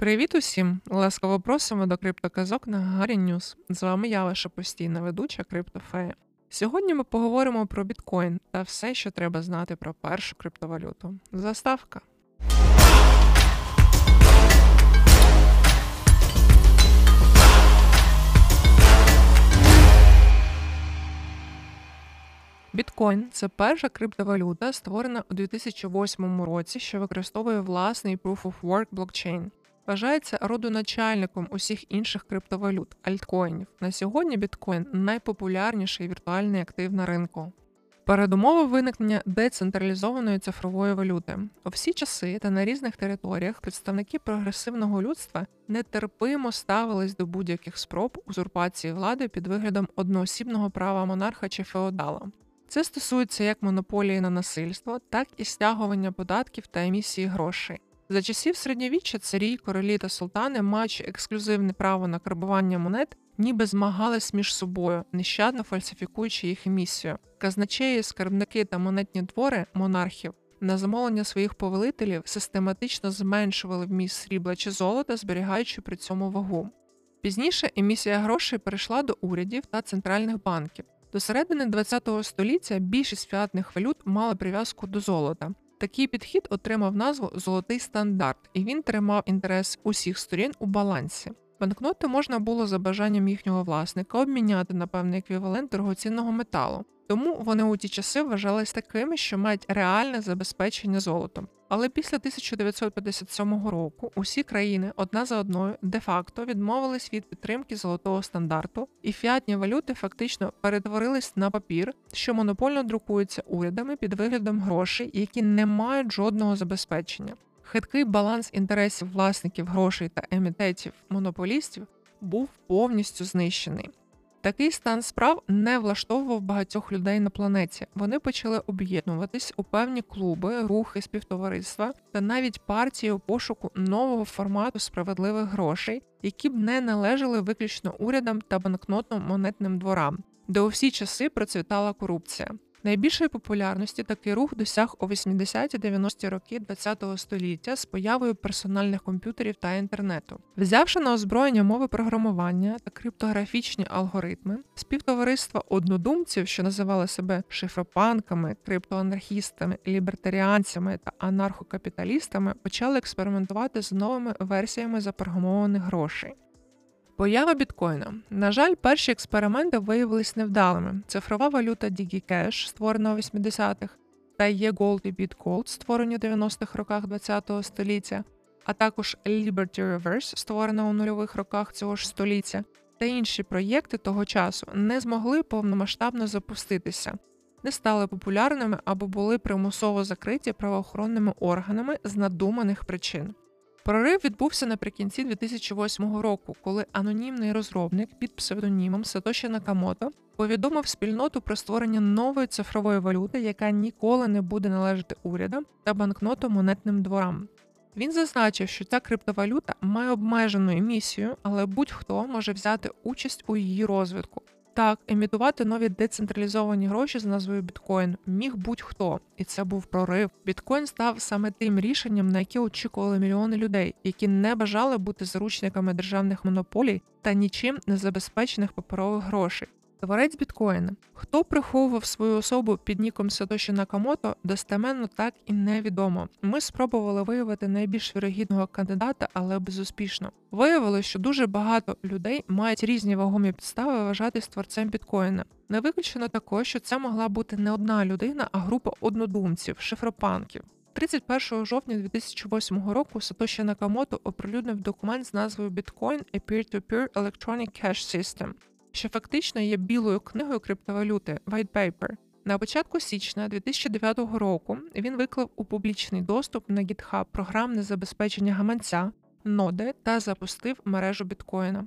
Привіт усім! Ласкаво просимо до криптоказок на Gagarin News. З вами я, ваша постійна ведуча Криптофея. Сьогодні ми поговоримо про біткоін та все, що треба знати про першу криптовалюту. Заставка. Біткоін це перша криптовалюта, створена у 2008 році, що використовує власний Proof of Work блокчейн. Вважається родоначальником усіх інших криптовалют альткоїнів. На сьогодні біткоін найпопулярніший віртуальний актив на ринку. Передумова виникнення децентралізованої цифрової валюти у всі часи та на різних територіях представники прогресивного людства нетерпимо ставились до будь-яких спроб узурпації влади під виглядом одноосібного права монарха чи феодала. Це стосується як монополії на насильство, так і стягування податків та емісії грошей. За часів середньовіччя царі, королі та султани, маючи ексклюзивне право на карбування монет, ніби змагались між собою, нещадно фальсифікуючи їх емісію. Казначеї, скарбники та монетні двори монархів на замовлення своїх повелителів систематично зменшували вміст срібла чи золота, зберігаючи при цьому вагу. Пізніше емісія грошей перейшла до урядів та центральних банків. До середини ХХ століття більшість фіатних валют мали прив'язку до золота. Такий підхід отримав назву Золотий стандарт, і він тримав інтерес усіх сторін у балансі. Банкноти можна було за бажанням їхнього власника обміняти на певний еквівалент дорогоцінного металу, тому вони у ті часи вважались такими, що мають реальне забезпечення золотом. Але після 1957 року усі країни одна за одною де-факто відмовились від підтримки золотого стандарту, і фіатні валюти фактично перетворились на папір, що монопольно друкуються урядами під виглядом грошей, які не мають жодного забезпечення. Хиткий баланс інтересів власників грошей та емітетів монополістів був повністю знищений. Такий стан справ не влаштовував багатьох людей на планеті. Вони почали об'єднуватись у певні клуби, рухи, співтовариства та навіть партії у пошуку нового формату справедливих грошей, які б не належали виключно урядам та банкнотно-монетним дворам, де у всі часи процвітала корупція. Найбільшої популярності такий рух досяг у 80-90-ті роки ХХ століття з появою персональних комп'ютерів та інтернету. Взявши на озброєння мови програмування та криптографічні алгоритми, співтовариства однодумців, що називали себе шифропанками, криптоанархістами, лібертаріанцями та анархокапіталістами, почали експериментувати з новими версіями запрограмованих грошей. Поява біткоїна. На жаль, перші експерименти виявились невдалими. Цифрова валюта DigiCash, створена у 80-х, та є Gold і BitGold, створені у 90-х роках ХХ століття, а також Liberty Reverse, створена у нульових роках цього ж століття, та інші проєкти того часу не змогли повномасштабно запуститися, не стали популярними або були примусово закриті правоохоронними органами з надуманих причин. Прорив відбувся наприкінці 2008 року, коли анонімний розробник під псевдонімом Сатоші Накамото повідомив спільноту про створення нової цифрової валюти, яка ніколи не буде належати урядам та банкнотно-монетним дворам. Він зазначив, що ця криптовалюта має обмежену емісію, але будь-хто може взяти участь у її розвитку. Так, емітувати нові децентралізовані гроші з назвою біткоін міг будь-хто, і це був прорив. Біткоін став саме тим рішенням, на яке очікували мільйони людей, які не бажали бути заручниками державних монополій та нічим не забезпечених паперових грошей. Творець біткоїна. Хто приховував свою особу під ніком Сатоші Накамото, достеменно так і невідомо. Ми спробували виявити найбільш вірогідного кандидата, але безуспішно. Виявилось, що дуже багато людей мають різні вагомі підстави вважатись творцем біткоїна. Не виключено також, що це могла бути не одна людина, а група однодумців, шифропанків. 31 жовтня 2008 року Сатоші Накамото оприлюднив документ з назвою Bitcoin – A Peer-to-Peer Electronic Cash System що фактично є білою книгою криптовалюти White Paper. На початку січня 2009 року він виклав у публічний доступ на GitHub програмне забезпечення гаманця, ноди та запустив мережу біткоїна.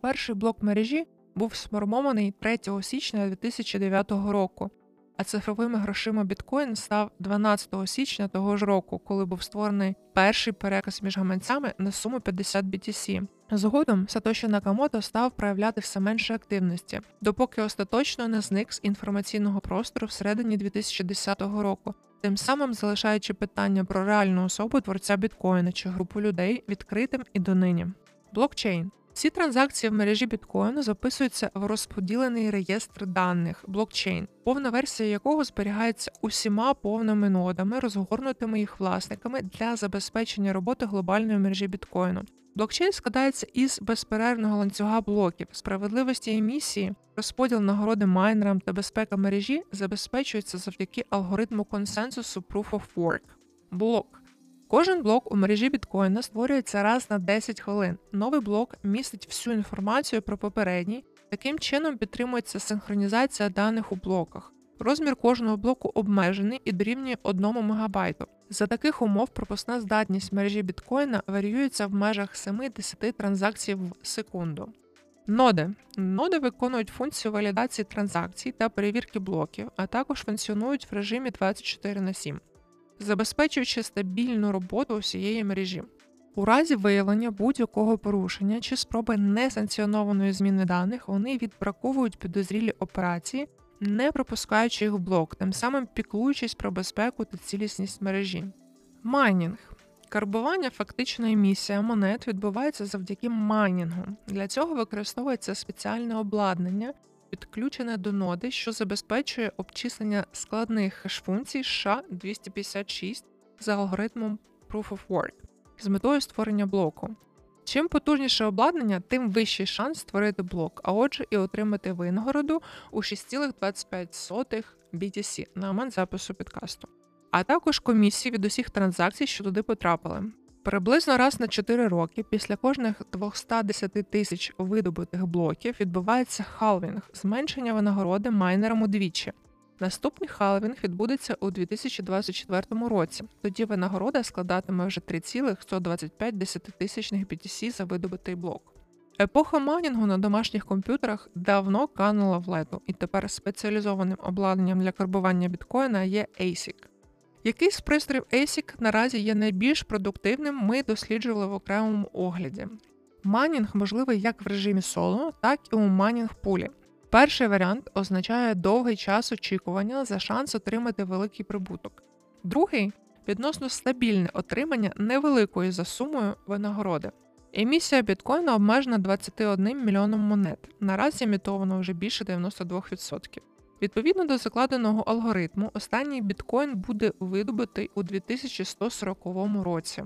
Перший блок мережі був сформований 3 січня 2009 року, а цифровими грошима біткоін став 12 січня того ж року, коли був створений перший переказ між гаманцями на суму 50 BTC. Згодом Сатоші Накамото став проявляти все менше активності, допоки остаточно не зник з інформаційного простору всередині 2010 року. тим самим залишаючи питання про реальну особу творця біткоїна чи групу людей відкритим і донині. Блокчейн. Всі транзакції в мережі біткоїну записуються в розподілений реєстр даних блокчейн, повна версія якого зберігається усіма повними нодами, розгорнутими їх власниками для забезпечення роботи глобальної мережі біткоїну. Блокчейн складається із безперервного ланцюга блоків, справедливості емісії, розподіл нагороди майнерам та безпека мережі забезпечується завдяки алгоритму консенсусу Proof of Work. Блок. Кожен блок у мережі біткоїна створюється раз на 10 хвилин. Новий блок містить всю інформацію про попередній, таким чином підтримується синхронізація даних у блоках. Розмір кожного блоку обмежений і дорівнює 1 МБ. За таких умов пропускна здатність мережі біткоїна варіюється в межах 7-10 транзакцій в секунду. Ноди. Ноди виконують функцію валідації транзакцій та перевірки блоків, а також функціонують в режимі 24 на 7 забезпечуючи стабільну роботу усієї мережі. У разі виявлення будь-якого порушення чи спроби несанкціонованої зміни даних, вони відбраковують підозрілі операції, не пропускаючи їх в блок, тим самим піклуючись про безпеку та цілісність мережі. Майнінг. Карбування фактична емісія монет відбувається завдяки майнінгу. Для цього використовується спеціальне обладнання, підключене до ноди, що забезпечує обчислення складних хеш-функцій SHA-256 за алгоритмом Proof of Work з метою створення блоку. Чим потужніше обладнання, тим вищий шанс створити блок, а отже, і отримати винагороду у 6,25 BTC на момент запису підкасту, а також комісії від усіх транзакцій, що туди потрапили. Приблизно раз на 4 роки після кожних 210 тисяч видобутих блоків відбувається халвінг, зменшення винагороди майнерам удвічі. Наступний халвінг відбудеться у 2024 році. Тоді винагорода складатиме вже 3,125 десятитисячних BTC за видобутий блок. Епоха майнінгу на домашніх комп'ютерах давно канула в лету, і тепер спеціалізованим обладнанням для карбування біткоїна є ASIC. Який з пристроїв ASIC наразі є найбільш продуктивним, ми досліджували в окремому огляді. Майнінг можливий як в режимі соло, так і у майнінг пулі. Перший варіант означає довгий час очікування за шанс отримати великий прибуток. Другий відносно стабільне отримання невеликої за сумою винагороди. Емісія біткоїна обмежена 21 мільйоном монет. Наразі емітовано вже більше 92%. Відповідно до закладеного алгоритму, останній біткоін буде видобутий у 2140 році.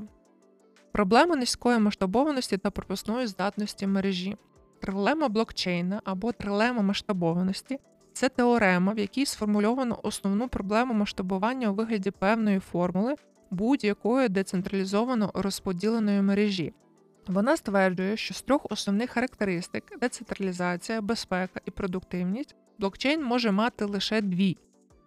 Проблема низької масштабованості та пропускної здатності мережі. Трилема блокчейна або трилема масштабованості це теорема, в якій сформульовано основну проблему масштабування у вигляді певної формули будь-якої децентралізовано розподіленої мережі. Вона стверджує, що з трьох основних характеристик децентралізація, безпека і продуктивність блокчейн може мати лише дві.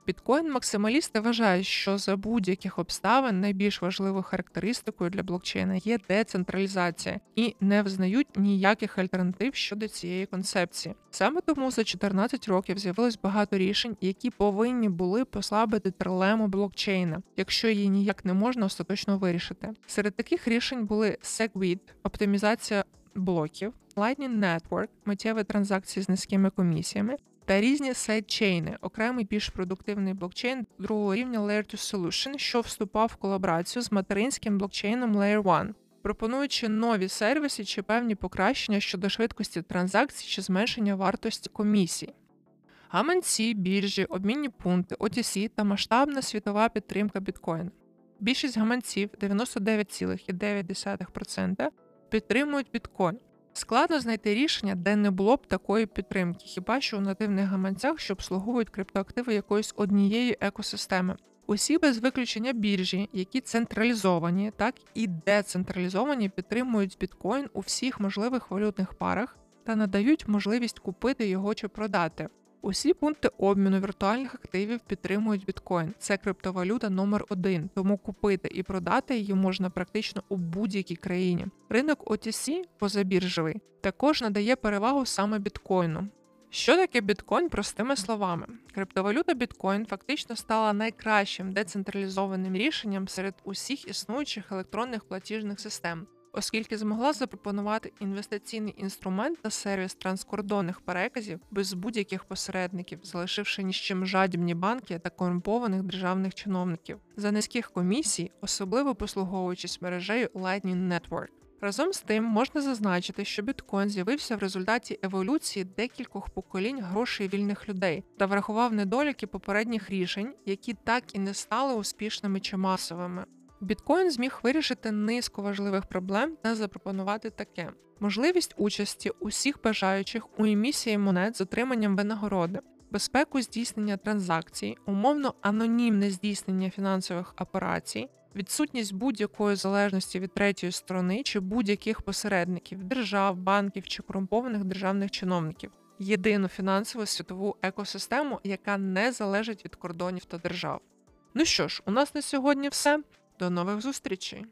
Біткоін-максималісти вважають, що за будь-яких обставин найбільш важливою характеристикою для блокчейна є децентралізація і не визнають ніяких альтернатив щодо цієї концепції. Саме тому за 14 років з'явилось багато рішень, які повинні були послабити трилему блокчейна, якщо її ніяк не можна остаточно вирішити. Серед таких рішень були SegWit, оптимізація блоків, Lightning Network, миттєві транзакції з низькими комісіями, та різні сайдчейни, окремий більш продуктивний блокчейн другого рівня Layer 2 Solution, що вступав в колаборацію з материнським блокчейном Layer 1, пропонуючи нові сервіси чи певні покращення щодо швидкості транзакцій чи зменшення вартості комісій. Гаманці, біржі, обмінні пункти, OTC та масштабна світова підтримка біткоїна. Більшість гаманців 99,9% підтримують біткоін. Складно знайти рішення, де не було б такої підтримки, хіба що у нативних гаманцях, що обслуговують криптоактиви якоїсь однієї екосистеми. Усі без виключення біржі, які централізовані, так і децентралізовані, підтримують біткоін у всіх можливих валютних парах та надають можливість купити його чи продати. Усі пункти обміну віртуальних активів підтримують біткоін. Це криптовалюта номер один, тому купити і продати її можна практично у будь-якій країні. Ринок OTC, позабіржевий, також надає перевагу саме біткоїну. Що таке біткоін простими словами? Криптовалюта біткоін фактично стала найкращим децентралізованим рішенням серед усіх існуючих електронних платіжних систем. Оскільки змогла запропонувати інвестиційний інструмент та сервіс транскордонних переказів без будь-яких посередників, залишивши ні з чим жадібні банки та корумпованих державних чиновників за низьких комісій, особливо послуговуючись мережею Lightning Network. Разом з тим можна зазначити, що біткоін з'явився в результаті еволюції декількох поколінь грошей вільних людей та врахував недоліки попередніх рішень, які так і не стали успішними чи масовими. Біткоін зміг вирішити низку важливих проблем та запропонувати таке: можливість участі усіх бажаючих у емісії монет з отриманням винагороди, безпеку здійснення транзакцій, умовно анонімне здійснення фінансових операцій, відсутність будь-якої залежності від третьої сторони чи будь-яких посередників, держав, банків чи корумпованих державних чиновників. Єдину фінансову світову екосистему, яка не залежить від кордонів та держав. Ну що ж, у нас на сьогодні все. До нових зустрічей!